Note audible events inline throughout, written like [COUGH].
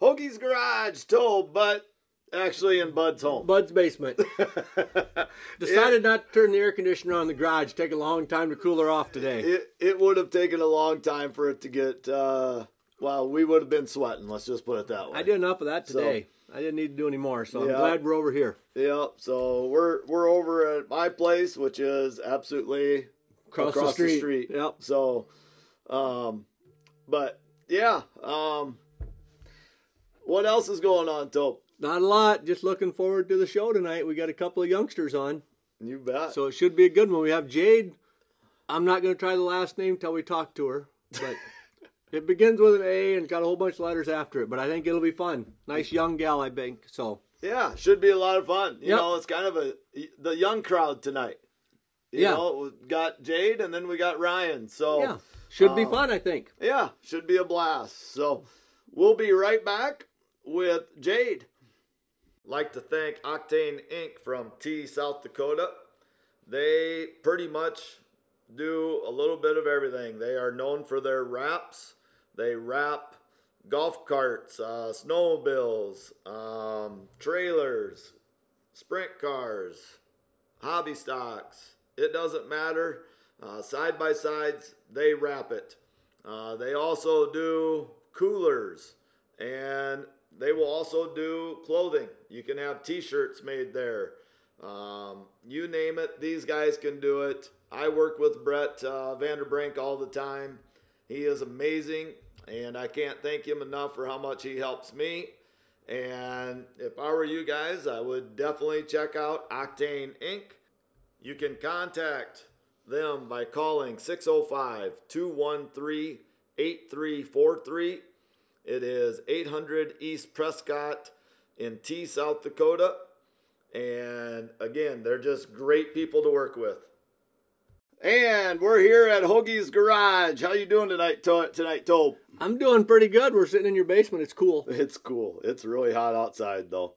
Hoagie's Garage, told, but actually in Bud's home. Bud's basement. [LAUGHS] [LAUGHS] Decided not to turn the air conditioner on in the garage. Take a long time to cool her off today. It it would have taken a long time for it to get. Uh, well, we would have been sweating. Let's just put it that way. I did enough of that today. I didn't need to do any more, so Yeah. I'm glad we're over here. Yep. So we're we're over at my place, which is absolutely Across, the street. Yep. So, um, but yeah. Um, what else is going on, Tope? Not a lot. Just looking forward to the show tonight. We got a couple of youngsters on, You bet. so it should be a good one. We have Jade. I'm not going to try the last name till we talk to her, but [LAUGHS] it begins with an A and got a whole bunch of letters after it. But I think it'll be fun. Nice young gal, I think. So yeah, should be a lot of fun. You Yep. know, it's kind of a the young crowd tonight. You Yeah. know, we got Jade and then we got Ryan. So yeah, should be um, fun. I think. Yeah, should be a blast. So we'll be right back with Jade. Like to thank Octane Inc. from Tea, South Dakota. They pretty much do a little bit of everything. They are known for their wraps. They wrap golf carts, uh, snowmobiles, um, trailers, sprint cars, hobby stocks. It doesn't matter. Uh, side by sides, they wrap it. Uh, they also do coolers and they will also do clothing. You can have t shirts made there. Um, you name it, these guys can do it. I work with Brett uh, Vanderbrink all the time. He is amazing, and I can't thank him enough for how much he helps me. And if I were you guys, I would definitely check out Octane Inc. You can contact them by calling 605 213 8343. It is 800 East Prescott in Tea, South Dakota. And again, they're just great people to work with. And we're here at Hoagie's Garage. How you doing tonight, to- tonight, Tobe? I'm doing pretty good. We're sitting in your basement. It's cool. [LAUGHS] It's cool. It's really hot outside, though.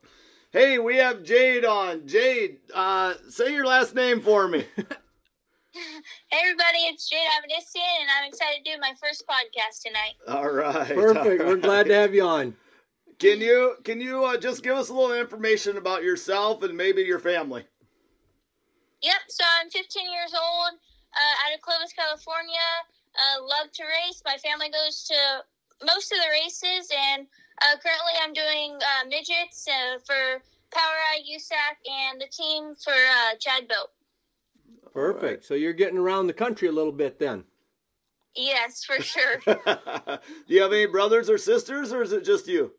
Hey, we have Jade on. Jade, uh, say your last name for me. [LAUGHS] Hey everybody, it's Jade Avedisian, and I'm excited to do my first podcast tonight. All right. Perfect. all We're [LAUGHS] glad to have you on. Can you can you uh, just give us a little information about yourself and maybe your family? Yep, so I'm 15 years old, uh, out of Clovis, California. Uh, love to race. My family goes to most of the races, and uh, currently I'm doing uh, midgets uh, for Power Eye USAC and the team for uh, Chad Boat. Perfect. So you're getting around the country a little bit then. Yes, for [LAUGHS] sure. Do you have any brothers or sisters, or is it just you?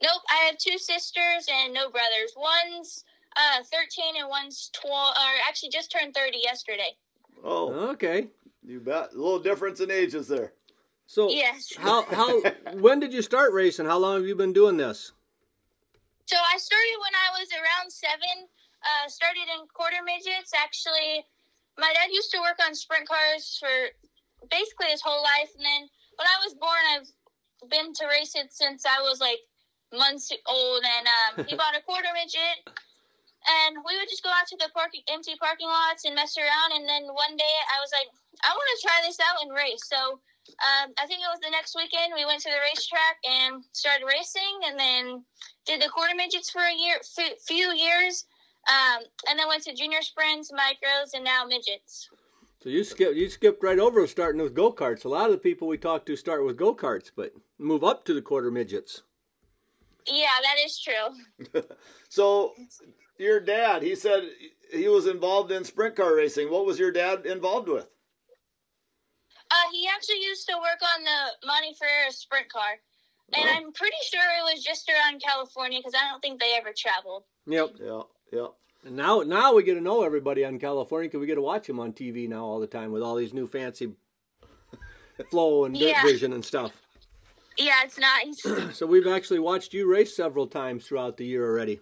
nope, I have two sisters and no brothers. One's uh, 13 and one's 12, or actually just turned 30 yesterday. Oh, Okay. you bet. A little difference in ages there. So Yes. how how [LAUGHS] when did you start racing? How long have you been doing this? So I started when I was around seven. Uh, started in quarter midgets. Actually, my dad used to work on sprint cars for basically his whole life, and then when I was born, I've been to race it since I was like months old. And um, he [LAUGHS] bought a quarter midget, and we would just go out to the parking empty parking lots and mess around. And then one day, I was like, I want to try this out and race. So. Um, I think it was the next weekend. We went to the racetrack and started racing, and then did the quarter midgets for a year, f- few years, um, and then went to junior sprints, micros, and now midgets. So you skip you skipped right over starting with go karts. A lot of the people we talk to start with go karts, but move up to the quarter midgets. Yeah, that is true. [LAUGHS] So, your dad, he said he was involved in sprint car racing. What was your dad involved with? Uh, he actually used to work on the Monte Ferrera sprint car, and Oh. I'm pretty sure it was just around California because I don't think they ever traveled. Yep. Yeah, yeah. And now now we get to know everybody on California because we get to watch them on TV now all the time with all these new fancy [LAUGHS] flow and Yeah. vision and stuff. Yeah, it's nice. [CLEARS THROAT] So we've actually watched you race several times throughout the year already.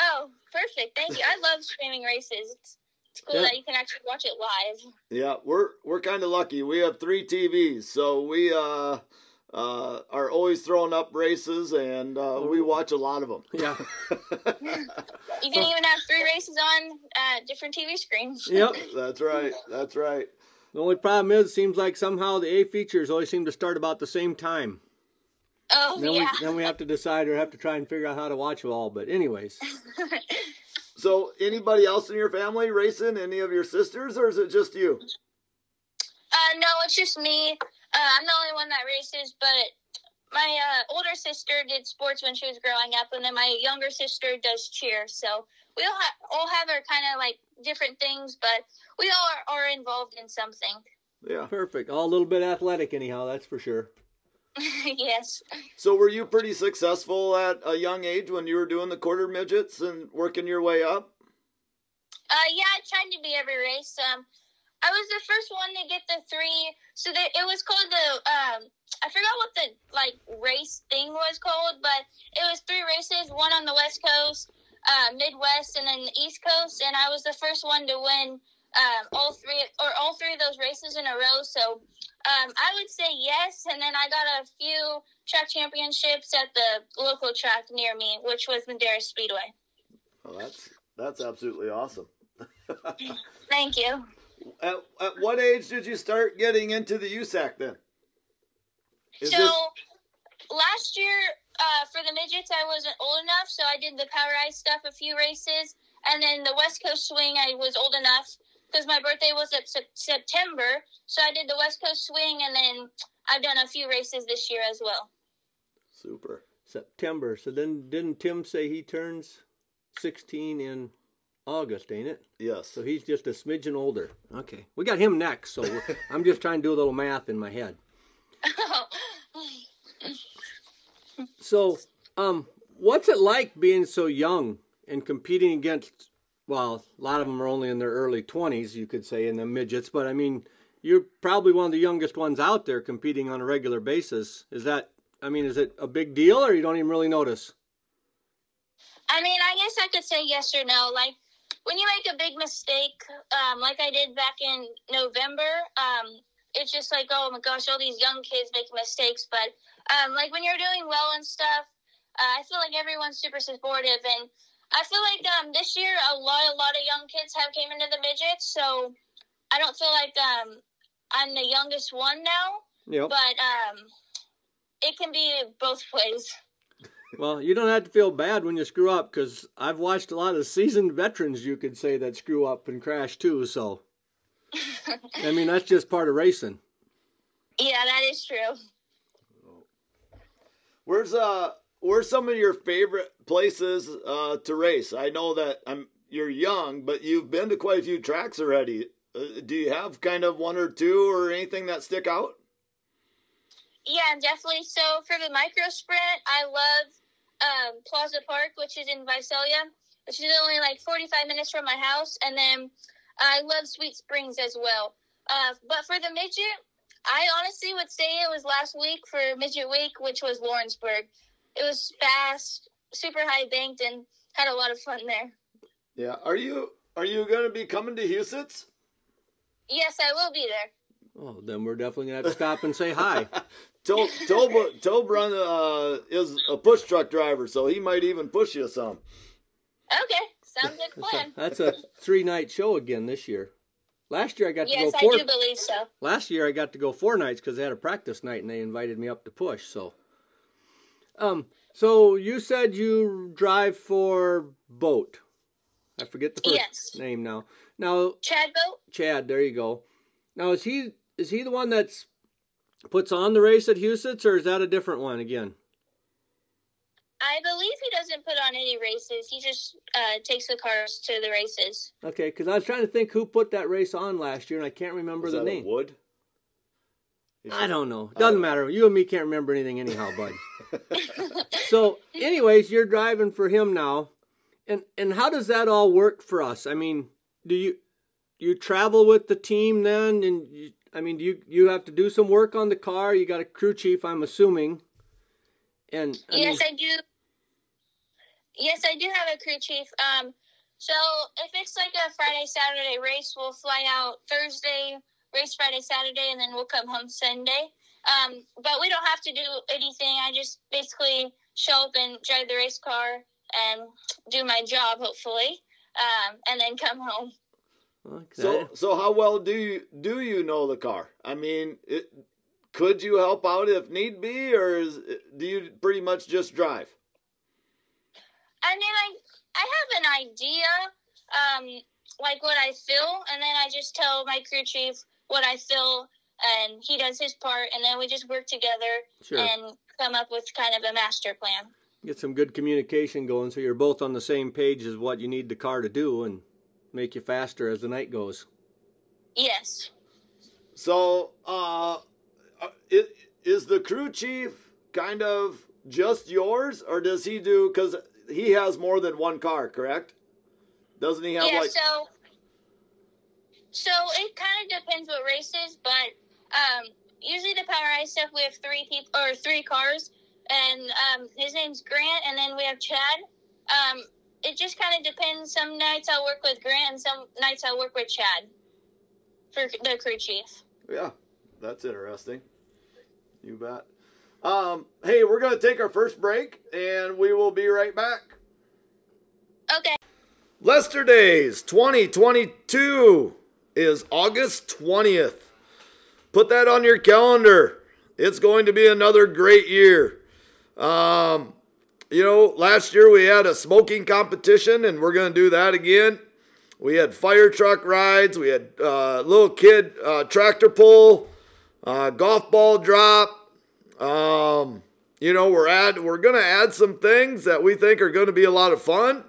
oh, perfect. Thank you. I love streaming races. It's, it's cool Yeah. that you can actually watch it live. Yeah, we're we're kind of lucky. We have three TVs, so we uh, uh, are always throwing up races, and uh, we watch a lot of them. Yeah. [LAUGHS] You can even have three races on uh, different TV screens. yep. [LAUGHS] That's right. That's right. The only problem is, it seems like somehow the A features always seem to start about the same time. Oh Then yeah. we then we have to decide or have to try and figure out how to watch it all. But anyways, [LAUGHS] So, anybody else in your family racing? Any of your sisters, or is it just you? Uh, no, it's just me. Uh, I'm the only one that races, but my uh, older sister did sports when she was growing up, and then my younger sister does cheer. So we all, ha- all have our kind of like different things, but we all are, are involved in something. Yeah. perfect. All a little bit athletic, anyhow. That's for sure. [LAUGHS] yes. So, were you pretty successful at a young age when you were doing the quarter midgets and working your way up? Uh, yeah, I tried to be every race. Um, I was the first one to get the three. So that it was called the um, I forgot what the like race thing was called, but it was three races, one on the West Coast, uh, Midwest, and then the East Coast. And I was the first one to win um, all three or all three of those races in a row. So um, I would say yes. And then I got a few track championships at the local track near me, which was Madera Speedway. Oh, that's that's absolutely awesome. [LAUGHS] Thank you. At, at what age did you start getting into the USAC then? Is so this last year uh, for the midgets, I wasn't old enough, so I did the power ice stuff a few races, and then the West Coast swing, I was old enough because my birthday was at sep- September, so I did the West Coast swing, and then I've done a few races this year as well. super? September. So then, didn't Tim say he turns 16 in August, ain't it? Yes. So he's just a smidgen older. Okay, we got him next. So [LAUGHS] I'm just trying to do a little math in my head. [LAUGHS] So, um, what's it like being so young and competing against? Well, a lot of them are only in their early 20s, you could say, in the midgets. But I mean, you're probably one of the youngest ones out there competing on a regular basis. Is that? I mean, is it a big deal, or you don't even really notice? I mean, I guess I could say yes or no. Like when you make a big mistake, um, like I did back in November, um, it's just like, oh my gosh, all these young kids make mistakes. But um, like when you're doing well and stuff, uh, I feel like everyone's super supportive, and I feel like um, this year a lot, a lot of young kids have came into the midgets, so I don't feel like um, I'm the youngest one now, Yep. but um, it can be both ways. Well, you don't have to feel bad when you screw up because I've watched a lot of seasoned veterans, you could say, that screw up and crash too. So, [LAUGHS] I mean, that's just part of racing. Yeah, that is true. Where's uh where's some of your favorite places uh to race? I know that I'm you're young, but you've been to quite a few tracks already. Uh, do you have kind of one or two or anything that stick out? Yeah, definitely. So for the micro sprint, I love um, Plaza Park, which is in Visalia, which is only like 45 minutes from my house. And then I love Sweet Springs as well. Uh, but for the midget, I honestly would say it was last week for Midget Week, which was Lawrenceburg. It was fast, super high banked, and had a lot of fun there. Yeah. Are you are you gonna be coming to Huset's? Yes, I will be there. Oh, then we're definitely gonna have to stop and say hi. [LAUGHS] Tob Tob Tob run uh is a push truck driver, so he might even push you some. Okay, sounds like a plan. [LAUGHS] That's a three night show again this year. Last year I got to go. yes, I four. do believe so. Last year I got to go four nights because they had a practice night and they invited me up to push. So, um, so you said you drive for boat. I forget the first Yes. name now. Now Chad Boat? Chad, there you go. Now is he is he the one that's puts on the race at Huset's or is that a different one again? I believe he doesn't put on any races. He just uh, takes the cars to the races. Okay, because I was trying to think who put that race on last year and I can't remember Is the that name. a wood? I don't know. Doesn't matter. You and me can't remember anything anyhow, bud. [LAUGHS] [LAUGHS] so, anyways, you're driving for him now, and and how does that all work for us? I mean, do you you travel with the team then, and you, I mean, do you you have to do some work on the car? You got a crew chief, I'm assuming, and I yes, mean, I do. Yes, I do have a crew chief. Um, so if it's like a Friday Saturday race, we'll fly out Thursday, race Friday Saturday, and then we'll come home Sunday. Um, but we don't have to do anything. I just basically show up and drive the race car and do my job, hopefully, um, and then come home. Okay. So so how well do you do you know the car? I mean, it could you help out if need be, or is, do you pretty much just drive? I mean, I I have an idea, um, like what I feel, and then I just tell my crew chief what I feel, and he does his part, and then we just work together Sure. and come up with kind of a master plan. Get some good communication going so you're both on the same page as what you need the car to do and make you faster as the night goes. Yes. So, uh, uh, is the crew chief kind of just yours, or does he do? Because he has more than one car, correct? Doesn't he have yeah. like? So, so it kind of depends what races, but um, usually the power ice stuff we have three people or three cars, and um, his name's Grant, and then we have Chad. Um, it just kind of depends. Some nights I'll work with Grant, and some nights I'll work with Chad for the crew chief. Yeah, that's interesting. You bet. Um, hey, we're gonna take our first break, and we will be right back. Okay. Lester Days 2022 is August 20th. Put that on your calendar. It's going to be another great year. Um, you know, last year we had a smoking competition, and we're going to do that again. We had fire truck rides, we had uh, little kid uh, tractor pull, uh, golf ball drop. Um, you know, we're add we're gonna add some things that we think are gonna be a lot of fun.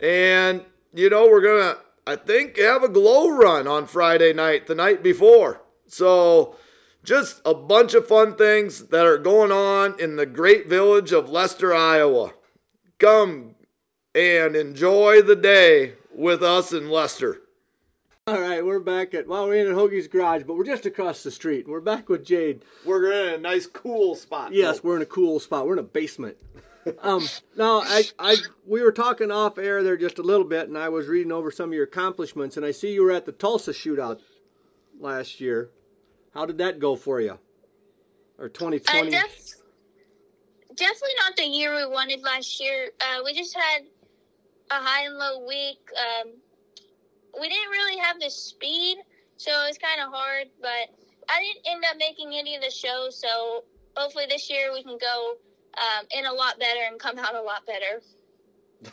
And, you know, we're going to, I think, have a glow run on Friday night, the night before. So, just a bunch of fun things that are going on in the great village of Lester, Iowa. Come and enjoy the day with us in Lester. All right, we're back at well, we're in at Hoagie's garage, but we're just across the street. We're back with Jade. We're in a nice, cool spot. Yes, we're in a cool spot. We're in a basement. Um, now, I, I, we were talking off air there just a little bit, and I was reading over some of your accomplishments, and I see you were at the Tulsa shootout last year. How did that go for you? Or Uh, 2020? def- definitely not the year we wanted last year. Uh, we just had a high and low week. Um, we didn't really have the speed, so it was kind of hard. But I didn't end up making any of the shows, so hopefully this year we can go um, in a lot better and come out a lot better. [LAUGHS]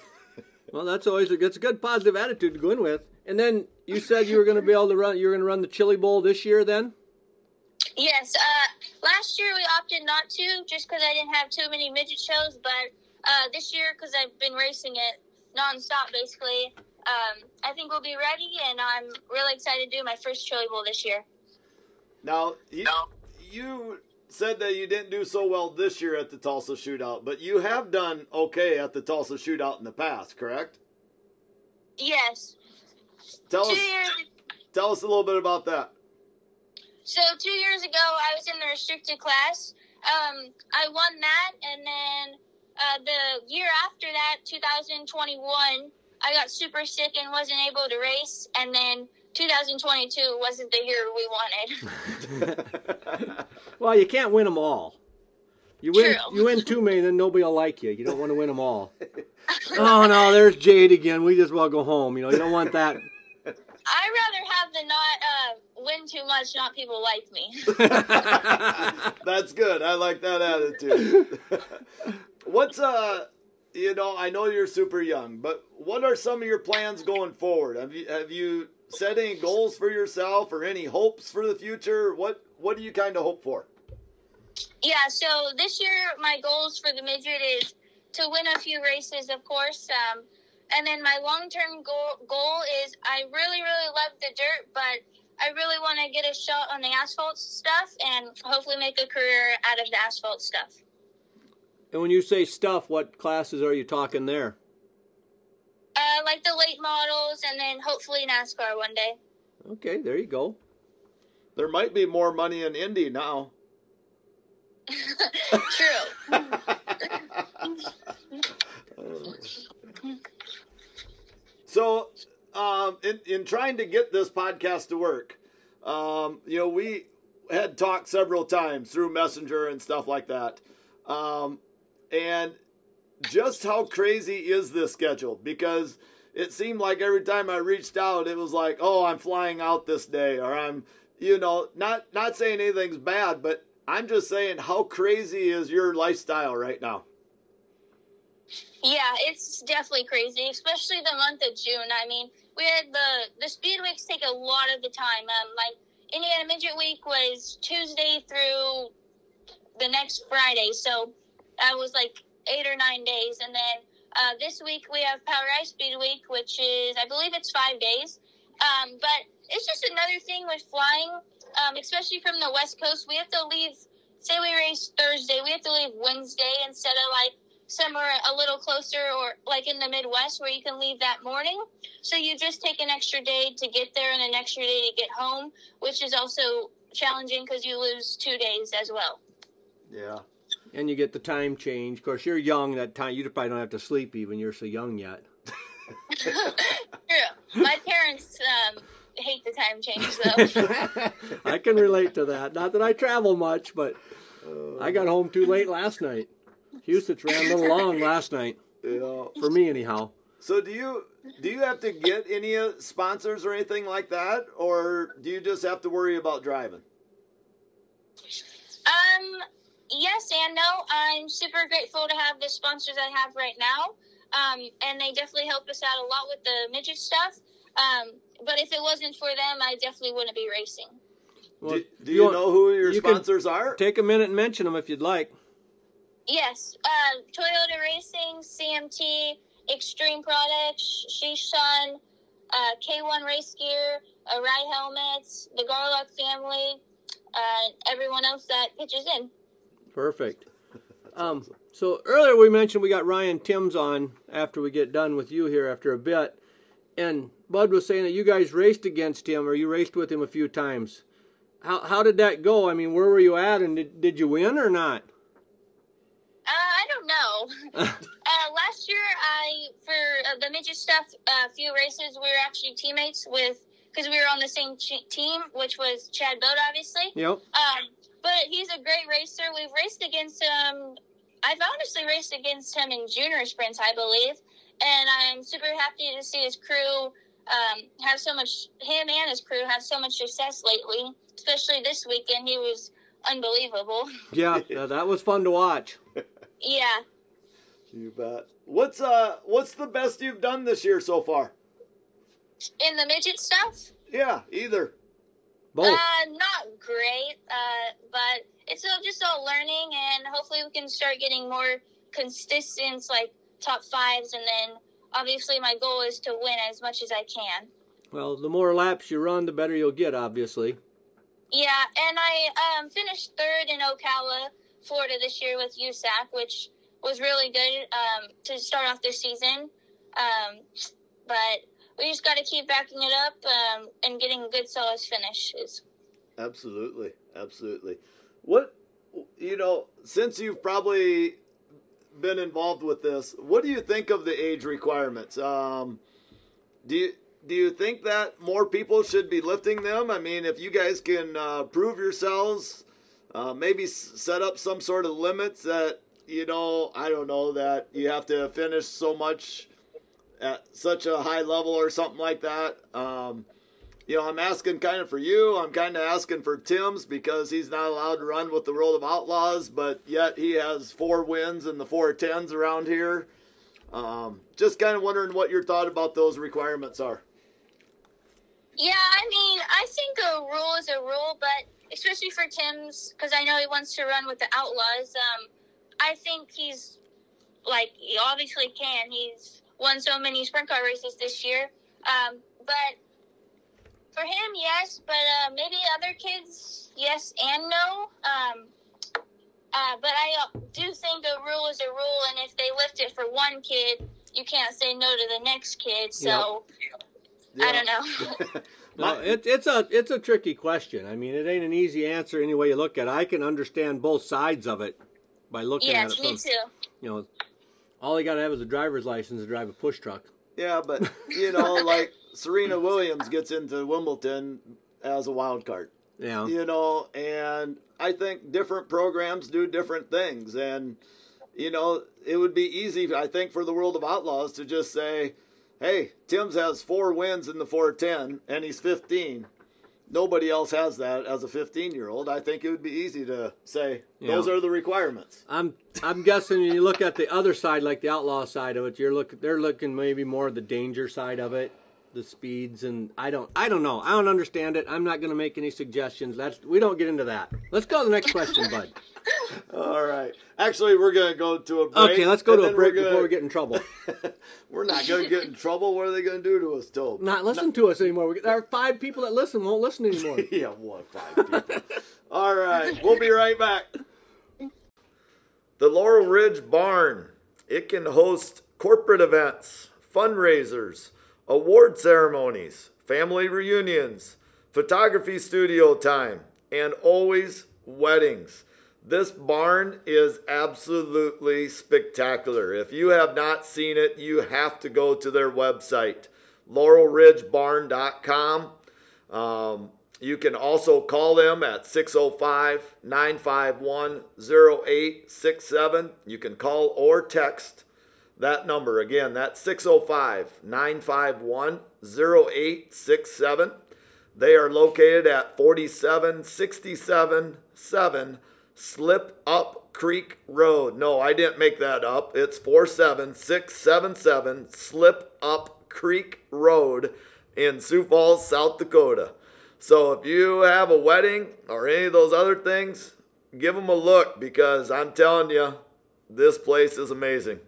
Well, that's always a, a good positive attitude to go in with. And then you said you were going to be able to run. You were going to run the Chili Bowl this year, then. Yes, uh, last year we opted not to just because I didn't have too many midget shows. But uh, this year, because I've been racing it nonstop, basically, um, I think we'll be ready, and I'm really excited to do my first Chili Bowl this year. Now, you, you said that you didn't do so well this year at the Tulsa shootout, but you have done okay at the Tulsa shootout in the past, correct? Yes, Tell two us, years. tell us a little bit about that. So two years ago, I was in the restricted class. Um, I won that, and then uh, the year after that, 2021, I got super sick and wasn't able to race, and then 2022 wasn't the year we wanted. [LAUGHS] [LAUGHS] Well, you can't win them all. You win, True. you win too many, then nobody will like you. You don't want to win them all. [LAUGHS] oh no, there's Jade again. We just want to go home. You know, you don't want that. I'd rather have the not uh, win too much, not people like me. [LAUGHS] [LAUGHS] That's good. I like that attitude. [LAUGHS] What's uh you know, I know you're super young, but what are some of your plans going forward? Have you have you set any goals for yourself or any hopes for the future? What what do you kind of hope for? Yeah, so this year my goals for the midget is to win a few races, of course. Um, and then my long term goal, goal is I really, really love the dirt, but I really want to get a shot on the asphalt stuff and hopefully make a career out of the asphalt stuff. And when you say stuff, what classes are you talking there? Uh, like the late models and then hopefully NASCAR one day. Okay, there you go. There might be more money in Indy now. [LAUGHS] True. [LAUGHS] [LAUGHS] So, um, in, in trying to get this podcast to work, um, you know, we had talked several times through Messenger and stuff like that. Um, and just how crazy is this schedule? Because it seemed like every time I reached out, it was like, oh, I'm flying out this day, or I'm, you know, not not saying anything's bad, but I'm just saying, how crazy is your lifestyle right now? Yeah, it's definitely crazy, especially the month of June. I mean, we had the the speed weeks take a lot of the time. Um, like Indiana Midget Week was Tuesday through the next Friday, so that was like eight or nine days, and then uh, this week we have Power Ice Speed Week, which is I believe it's five days. Um, but it's just another thing with flying, um, especially from the West Coast. We have to leave. Say we race Thursday, we have to leave Wednesday instead of like somewhere a little closer or like in the Midwest where you can leave that morning. So you just take an extra day to get there and an extra day to get home, which is also challenging because you lose two days as well. Yeah. And you get the time change. Of course, you're young that time. You probably don't have to sleep even. You're so young yet. [LAUGHS] [LAUGHS] True. My parents um, hate the time change though. [LAUGHS] I can relate to that. Not that I travel much, but I got home too late last night. Houston ran a little long last night Yeah. for me, anyhow. So do you do you have to get any uh, sponsors or anything like that, or do you just have to worry about driving? Um, yes and no. I'm super grateful to have the sponsors I have right now. Um, and they definitely help us out a lot with the midget stuff. Um, but if it wasn't for them, I definitely wouldn't be racing. Well, do do you, want- know who your you sponsors are? Take a minute and mention them if you'd like. Yes, uh, Toyota Racing, CMT, Extreme Products, Shishan, uh, K1 Race Gear, uh, Ride Helmets, the Garlock family, uh, everyone else that pitches in. Perfect. Um, so earlier we mentioned we got Ryan Timms on after we get done with you here after a bit, and Bud was saying that you guys raced against him or you raced with him a few times. How how did that go? I mean, where were you at, and did, did you win or not? Uh, I don't know. uh, last year, I for uh, the midget stuff, a few races, we were actually teammates with because we were on the same ch- team, which was Chad Boat, obviously. Yep. Um, but he's a great racer. We've raced against him. I've honestly raced against him in junior sprints, I believe, and I'm super happy to see his crew um, have so much. Him and his crew have so much success lately, especially this weekend. He was unbelievable. Yeah, uh, that was fun to watch. [LAUGHS] yeah. You bet. What's uh what's the best you've done this year so far? In the midget stuff, Yeah, either. Both. uh, not great, uh, but it's all just all learning, and hopefully we can start getting more consistent, like top fives, and then obviously my goal is to win as much as I can. Well, the more laps you run, the better you'll get, obviously. Yeah, and I um, finished third in Ocala, Florida this year with USAC, which was really good um, to start off this season. Um, but we just got to keep backing it up um, and getting good, solid finishes. Absolutely, absolutely. What you know, since you've probably been involved with this, what do you think of the age requirements? Um, do you do you think that more people should be lifting them? I mean, if you guys can uh, prove yourselves, uh, maybe set up some sort of limits that you know, I don't know that you have to finish so much at such a high level or something like that. Um, you know, I'm asking kind of for you. I'm kind of asking for Timms because he's not allowed to run with the World of Outlaws, but yet he has four wins in the four tens around here. Um, just kind of wondering what your thought about those requirements are. Yeah, I mean, I think a rule is a rule, but especially for Timms, because I know he wants to run with the Outlaws. Um, I think he's like he obviously can. He's won so many sprint car races this year. Um, but for him, yes. But uh, maybe other kids, yes and no. Um, uh, but I uh, do think a rule is a rule, and if they lift it for one kid, you can't say no to the next kid. So I don't know. [LAUGHS] No, it, it's a it's a tricky question. I mean, it ain't an easy answer any way you look at it. I can understand both sides of it by looking at yes, it me from too. you know, all you got to have is a driver's license to drive a push truck. Yeah, but [LAUGHS] you know, like Serena Williams gets into Wimbledon as a wild card. Yeah, you know, and I think different programs do different things. And, you know, it would be easy, I think, for the World of Outlaws to just say, hey, Timms has four wins in the 410 and he's 15. Nobody else has that as a 15 year old. I think it would be easy to say those Yeah. are the requirements. I'm I'm guessing when you look at the other side, like the outlaw side of it, you're look they're looking maybe more the danger side of it, the speeds, and I don't I don't know. I don't understand it. I'm not going to make any suggestions. That's we don't get into that. Let's go to the next question, bud. [LAUGHS] All right. Actually, we're going to go to a break. Okay, let's go to a break gonna- before we get in trouble. [LAUGHS] We're not going to get in trouble. What are they going to do to us, Tobe? Not listen to us anymore. We, there are five people that listen won't listen anymore. [LAUGHS] yeah, one five people. All right, we'll be right back. The Laurel Ridge Barn. It can host corporate events, fundraisers, award ceremonies, family reunions, photography studio time, and always weddings. This barn is absolutely spectacular. If you have not seen it, you have to go to their website, laurelridgebarn.com. Um, you can also call them at 605 951 0867. You can call or text that number. Again, that's 605 951 0867. They are located at 4767 7 Slip Up Creek Road. No, I didn't make that up. It's 47677 Slip Up Creek Road in Sioux Falls, South Dakota. So if you have a wedding or any of those other things, give them a look because I'm telling you, this place is amazing.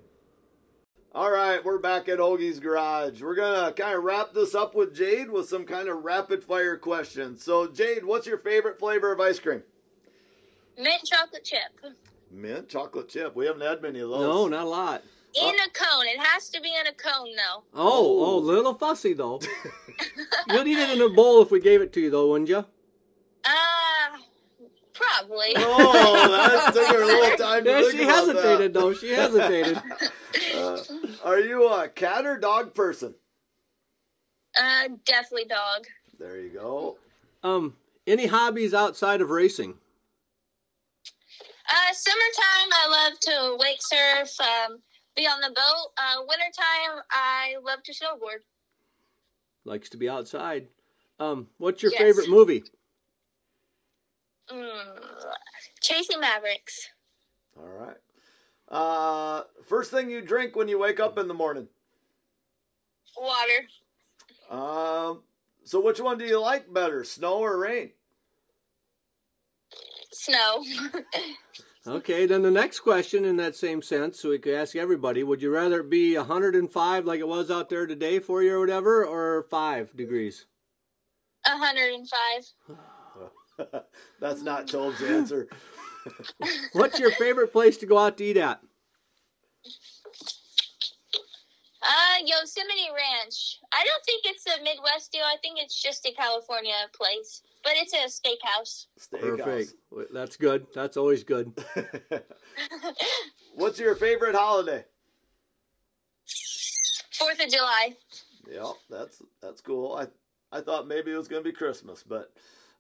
All right, we're back at Hoagie's Garage. We're going to kind of wrap this up with Jade with some kind of rapid fire questions. So, Jade, what's your favorite flavor of ice cream? Mint chocolate chip. Mint chocolate chip. We haven't had many of those. No, not a lot. In a cone. It has to be in a cone, though. Oh, oh, little fussy though. [LAUGHS] You'd eat it in a bowl if we gave it to you, though, wouldn't you? Uh, probably. Oh, that took her a little [LAUGHS] time to Yeah, think she about hesitated though. She hesitated. that. [LAUGHS] Are you a cat or dog person? Uh, definitely dog. There you go. Um, any hobbies outside of racing? Uh, summertime, I love to wake surf, um, be on the boat. Uh, wintertime, I love to snowboard. Likes to be outside. Um, what's your Yes. favorite movie? Mm, chasing Mavericks. All right. Uh, first thing you drink when you wake up in the morning. Water. Um, so which one do you like better, snow or rain? Snow. [LAUGHS] Okay, then the next question in that same sense, so we could ask everybody: Would you rather it be 105 like it was out there today for you or whatever, or five degrees? 105. [LAUGHS] That's not Tobe's answer. [LAUGHS] What's your favorite place to go out to eat at? Uh, Yosemite Ranch. I don't think it's a Midwest deal. I think it's just a California place, but it's a steakhouse. Steakhouse. Perfect. That's good. That's always good. [LAUGHS] What's your favorite holiday? Fourth of July. Yeah, that's that's cool. I I thought maybe it was gonna be Christmas, but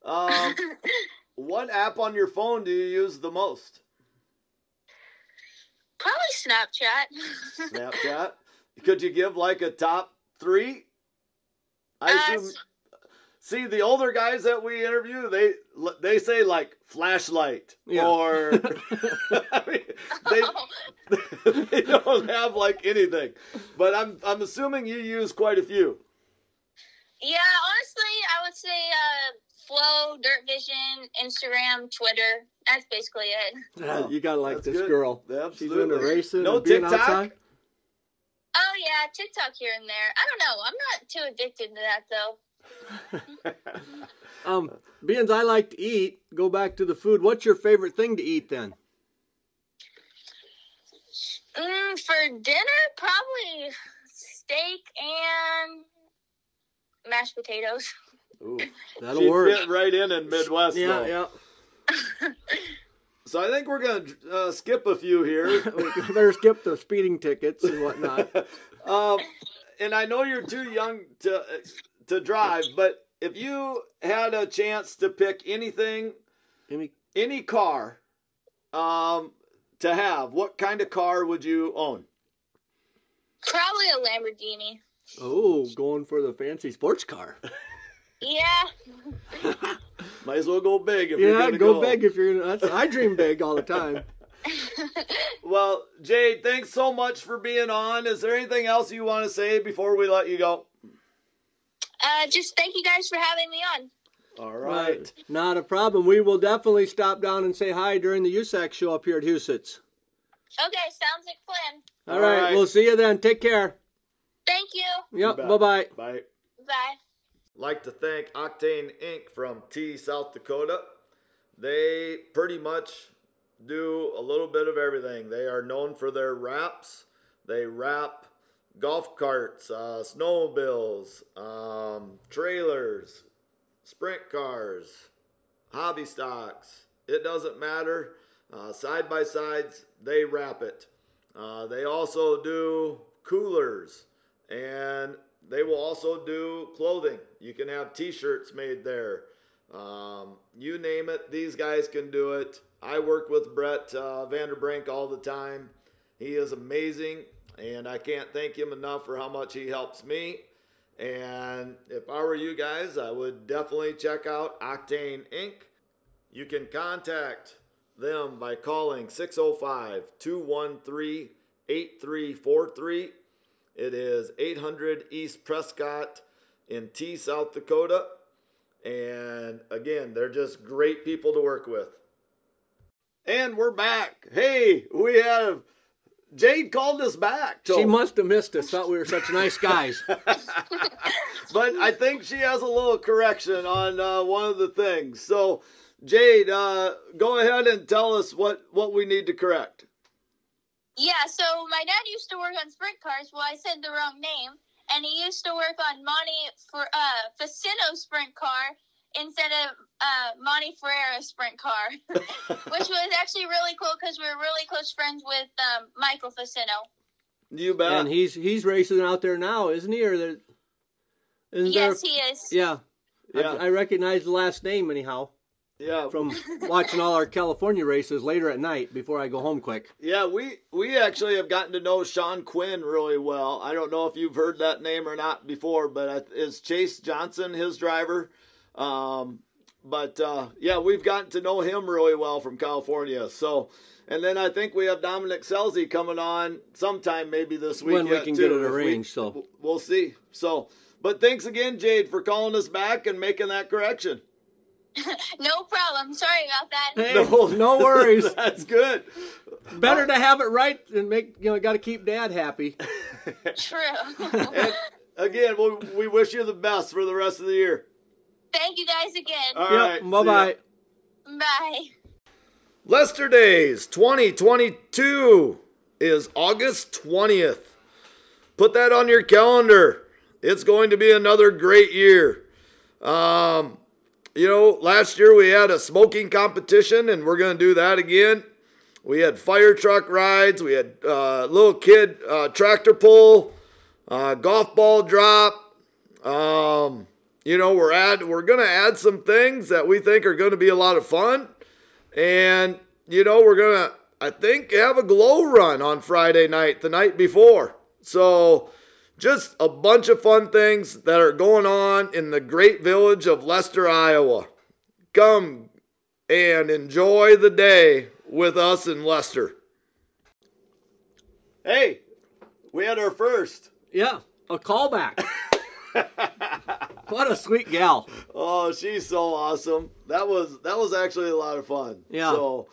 um, [LAUGHS] what app on your phone do you use the most? Probably Snapchat. Snapchat. Could you give like a top three? I Uh, assume. See, the older guys that we interview, they they say like flashlight Yeah. or I [LAUGHS] mean, [LAUGHS] they [LAUGHS] they don't have like anything. But I'm I'm assuming you use quite a few. yeah, honestly, I would say uh, Flow, Dirt Vision, Instagram, Twitter. That's basically it. [LAUGHS] You gotta like that's this good. girl. Absolutely. She's into racing. No and being TikTok? outside. Oh yeah, TikTok here and there. I don't know. I'm not too addicted to that though. [LAUGHS] Um, being I like to eat, go back to the food. What's your favorite thing to eat then? Mm, for dinner, probably steak and mashed potatoes. [LAUGHS] Ooh. [LAUGHS] That'll She'd work. fit right in in Midwest. Yeah, though. yeah. [LAUGHS] So I think we're gonna uh, skip a few here. [LAUGHS] We better skip the speeding tickets and whatnot. um, and I know you're too young to to drive, but if you had a chance to pick anything, Any, any car, um, to have, what kind of car would you own? Probably a Lamborghini. oh, going for the fancy sports car. Yeah. [LAUGHS] Might as well go big if you're gonna go, go big if you're gonna. That's, I dream big all the time. [LAUGHS] [LAUGHS] Well, Jade, thanks so much for being on. Is there anything else you want to say before we let you go? Uh, just thank you guys for having me on. All right. Not a problem. We will definitely stop down and say hi during the USAC show up here at Huset's. Okay, sounds like fun. All All right, right. we'll see you then. Take care. Thank you. Yep. bet. Bye bye. Like to thank Octane Inc. from Tea, South Dakota. They pretty much do a little bit of everything. They are known for their wraps. They wrap golf carts, uh, snowmobiles, um, trailers, sprint cars, hobby stocks. It doesn't matter. Uh, side by sides, they wrap it. Uh, they also do coolers and they will also do clothing. You can have t shirts made there. Um, you name it, these guys can do it. I work with Brett uh, Vanderbrink all the time. He is amazing, and I can't thank him enough for how much he helps me. And if I were you guys, I would definitely check out Octane Inc. You can contact them by calling 605 213 8343. It is 800 East Prescott in Tea, South Dakota. And again, they're just great people to work with. And we're back. Hey, we have Jade called us back. She must have missed us. Thought we were such nice guys. [LAUGHS] [LAUGHS] but I think she has a little correction on uh, one of the things. So, Jade, uh, go ahead and tell us what, what we need to correct. Yeah, so my dad used to work on sprint cars. Well, I said the wrong name, and he used to work on Monty for uh Faccinto sprint car instead of uh Monty Ferreira sprint car, [LAUGHS] which was actually really cool because we were really close friends with um, Michael Faccinto. You bet. and he's he's racing out there now, isn't he? Or there, isn't Yes, there? he is. Yeah. Yeah. I, I recognize the last name anyhow yeah, from watching all our California races later at night before I go home quick. Yeah, we we actually have gotten to know Sean Quinn really well. I don't know if you've heard that name or not before, but is Chase Johnson his driver? Um, but uh, yeah, we've gotten to know him really well from California. So, and then I think we have Dominic Scelzi coming on sometime maybe this week. When we can too, get it if we- arranged, so. we'll see. So, but thanks again, Jade, for calling us back and making that correction. [LAUGHS] No problem. Sorry about that. Hey, no, [LAUGHS] worries. [LAUGHS] That's good. Better to have it right and make you know. Got to keep Dad happy. True. And again, we, we wish you the best for the rest of the year. Thank you guys again. All Yep. right, Bye bye. Bye. Lester Days 2022 is August 20th. Put that on your calendar. It's going to be another great year. Um, you know, last year we had a smoking competition, and we're going to do that again. We had fire truck rides, we had uh, little kid uh, tractor pull, uh, golf ball drop. Um, you know, we're add we're gonna add some things that we think are going to be a lot of fun. And, you know, we're to, I think, have a glow run on Friday night, the night before. So, just a bunch of fun things that are going on in the great village of Lester, Iowa. Come and enjoy the day with us in Lester. Hey, we had our first. Yeah, a callback. [LAUGHS] what a sweet gal. Oh, she's so awesome. That was that was actually a lot of fun. Yeah. So,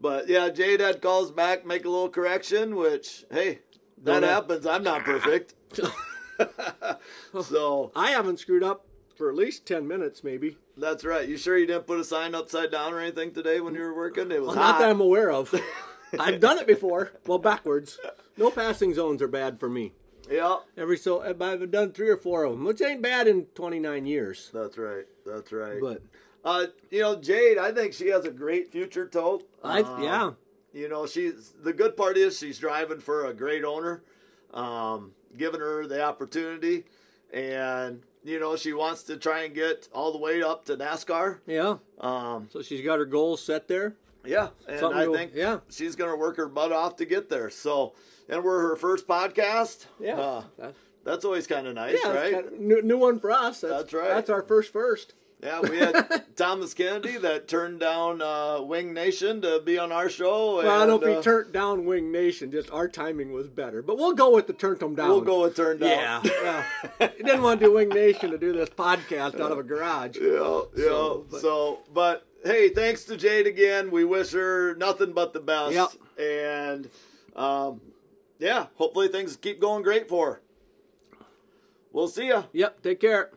but yeah, Jade had calls back, make a little correction, which hey, that happens. I'm not perfect. [LAUGHS] so I haven't screwed up for at least ten minutes, maybe. that's right. You sure you didn't put a sign upside down or anything today when you were working? It was Well, not that I'm aware of. [LAUGHS] I've done it before. Well, backwards. No passing zones are bad for me. yeah, Every so I've done three or four of them, which ain't bad in 29 years. that's right. That's right. But uh, you know, Jade, I think she has a great future, Tote. I Um, yeah, you know she's the good part is she's driving for a great owner um, giving her the opportunity and you know she wants to try and get all the way up to nascar yeah. um, So she's got her goals set there. yeah and Something i to- think yeah. she's gonna work her butt off to get there so and we're her first podcast Yeah. uh, That's always kind of nice, Yeah, right? kinda- new, new one for us. That's, That's right. That's our first first. Yeah, we had [LAUGHS] Thomas Kennedy that turned down uh, Wing Nation to be on our show. Well, I don't know if he uh, turned down Wing Nation. Just our timing was better, but we'll go with the turned them down. We'll go with turned down. Yeah, [LAUGHS] yeah. he didn't want to do Wing Nation to do this podcast out of a garage. Yeah, yeah. So, So, but- but, hey, thanks to Jade again. We wish her nothing but the best. Yep. And um, yeah, hopefully things keep going great for her. We'll see ya. Yep. Take care.